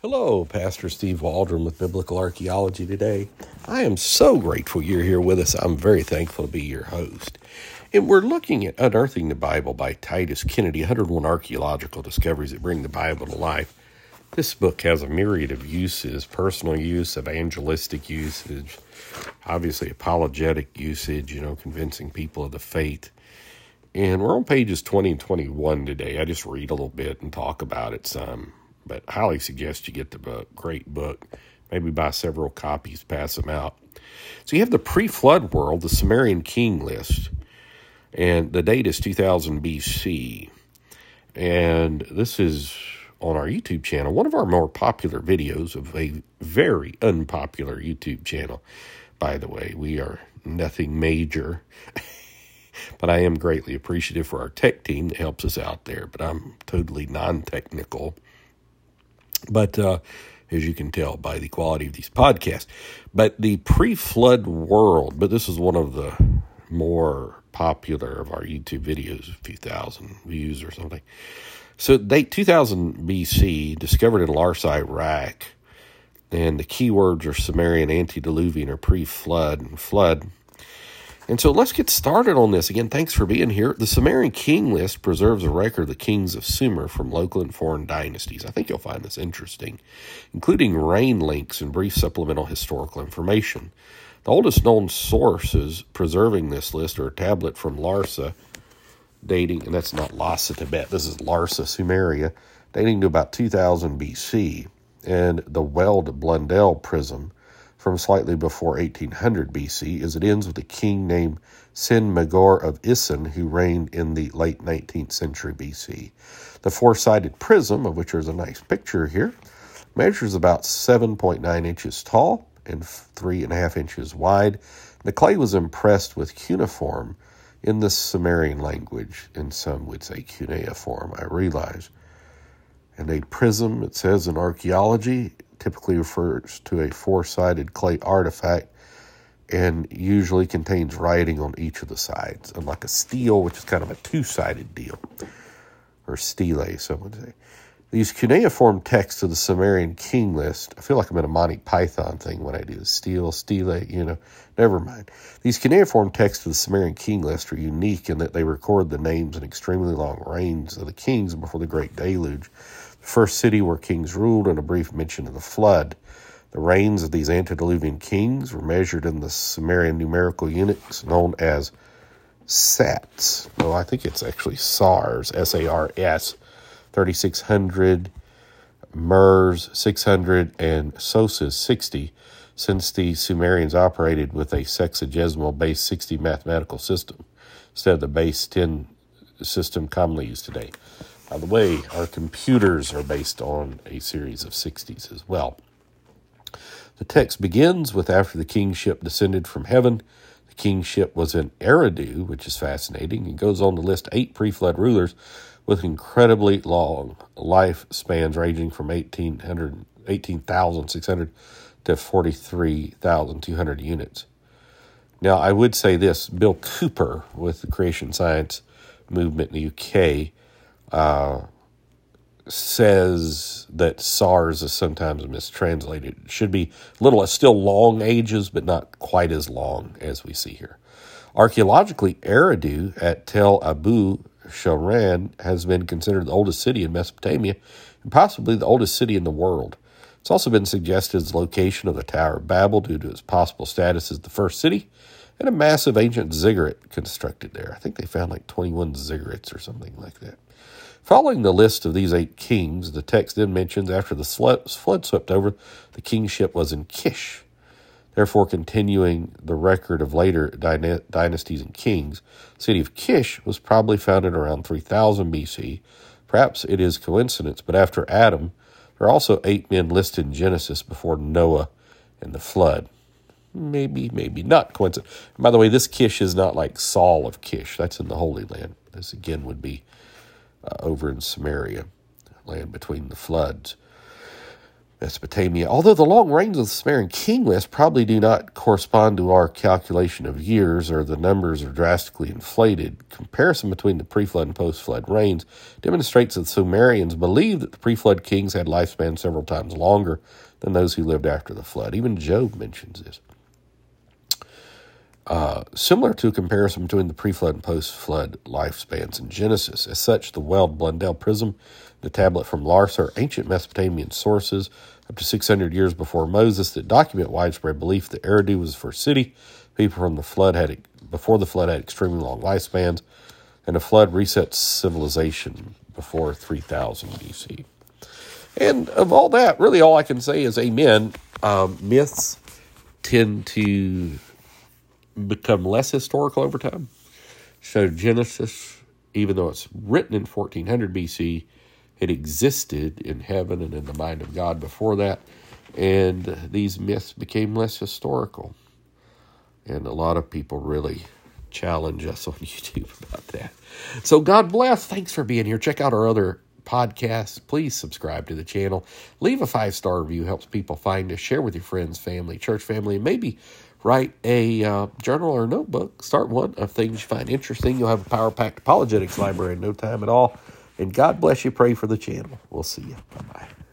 Hello, Pastor Steve Waldron with Biblical Archaeology today. I am so grateful you're here with us. I'm very thankful to be your host. And we're looking at Unearthing the Bible by Titus Kennedy 101 Archaeological Discoveries that Bring the Bible to Life. This book has a myriad of uses personal use, evangelistic usage, obviously apologetic usage, you know, convincing people of the faith. And we're on pages 20 and 21 today. I just read a little bit and talk about it some but highly suggest you get the book. Great book. Maybe buy several copies, pass them out. So you have the pre flood world, the Sumerian king list, and the date is 2000 BC. And this is on our YouTube channel, one of our more popular videos of a very unpopular YouTube channel. By the way, we are nothing major, but I am greatly appreciative for our tech team that helps us out there. But I'm totally non technical. But uh, as you can tell by the quality of these podcasts, but the pre flood world, but this is one of the more popular of our YouTube videos, a few thousand views or something. So, date 2000 BC, discovered in Larsa, Iraq, and the keywords are Sumerian, antediluvian, or pre flood and flood. And so let's get started on this. Again, thanks for being here. The Sumerian king list preserves a record of the kings of Sumer from local and foreign dynasties. I think you'll find this interesting, including reign links and brief supplemental historical information. The oldest known sources preserving this list are a tablet from Larsa, dating, and that's not Lhasa, Tibet, this is Larsa, Sumeria, dating to about 2000 BC, and the Weld Blundell prism from slightly before 1800 BC, as it ends with a king named Sin Magir of Isin, who reigned in the late 19th century BC. The four sided prism, of which there's a nice picture here, measures about 7.9 inches tall and 3.5 inches wide. The clay was impressed with cuneiform in the Sumerian language, and some would say cuneiform, I realize. And a prism, it says in archaeology, typically refers to a four sided clay artifact and usually contains writing on each of the sides, unlike a stele, which is kind of a two sided deal, or stele, some would say. These cuneiform texts of the Sumerian king list, I feel like I'm in a Monty Python thing when I do stele, stele, you know, never mind. These cuneiform texts of the Sumerian king list are unique in that they record the names and extremely long reigns of the kings before the Great Deluge first city where kings ruled, and a brief mention of the flood. The reigns of these antediluvian kings were measured in the Sumerian numerical units known as sats. No, I think it's actually SARS, S A R S, 3600, NERS 600, and SOSIS 60, since the Sumerians operated with a sexagesimal base 60 mathematical system instead of the base 10 system commonly used today. By the way, our computers are based on a series of 60s as well. The text begins with after the kingship descended from heaven. The kingship was in Eridu, which is fascinating, and goes on to list eight pre flood rulers with incredibly long lifespans ranging from 18,600 to 43,200 units. Now, I would say this Bill Cooper with the Creation Science movement in the UK uh, says that SARS is sometimes mistranslated. It should be little, still long ages, but not quite as long as we see here. Archaeologically, Eridu at Tel Abu Shahrain has been considered the oldest city in Mesopotamia and possibly the oldest city in the world. It's also been suggested as the location of the Tower of Babel due to its possible status as the first city and a massive ancient ziggurat constructed there. I think they found like 21 ziggurats or something like that. Following the list of these eight kings, the text then mentions after the flood swept over, the kingship was in Kish. Therefore, continuing the record of later dynasties and kings, the city of Kish was probably founded around 3000 BC. Perhaps it is coincidence, but after Adam, there are also eight men listed in Genesis before Noah and the flood. Maybe, maybe not coincidence. And by the way, this Kish is not like Saul of Kish. That's in the Holy Land. This again would be uh, over in Samaria, land between the floods. Mesopotamia. Although the long reigns of the Sumerian king list probably do not correspond to our calculation of years, or the numbers are drastically inflated, comparison between the pre flood and post flood reigns demonstrates that the Sumerians believed that the pre flood kings had lifespans several times longer than those who lived after the flood. Even Job mentions this. Uh, similar to a comparison between the pre flood and post flood lifespans in Genesis. As such, the Weld Blundell Prism, the tablet from Larsa are ancient Mesopotamian sources up to 600 years before Moses that document widespread belief that Eridu was the first city. People from the flood had before the flood had extremely long lifespans, and the flood reset civilization before 3000 BC. And of all that, really all I can say is amen. Um, myths tend to become less historical over time. So Genesis, even though it's written in 1400 BC, it existed in heaven and in the mind of God before that, and these myths became less historical. And a lot of people really challenge us on YouTube about that. So God bless. Thanks for being here. Check out our other podcasts. Please subscribe to the channel. Leave a five star review, helps people find us. Share with your friends, family, church family, and maybe write a uh, journal or notebook. Start one of things you find interesting. You'll have a power packed apologetics library in no time at all. And God bless you. Pray for the channel. We'll see you. Bye bye.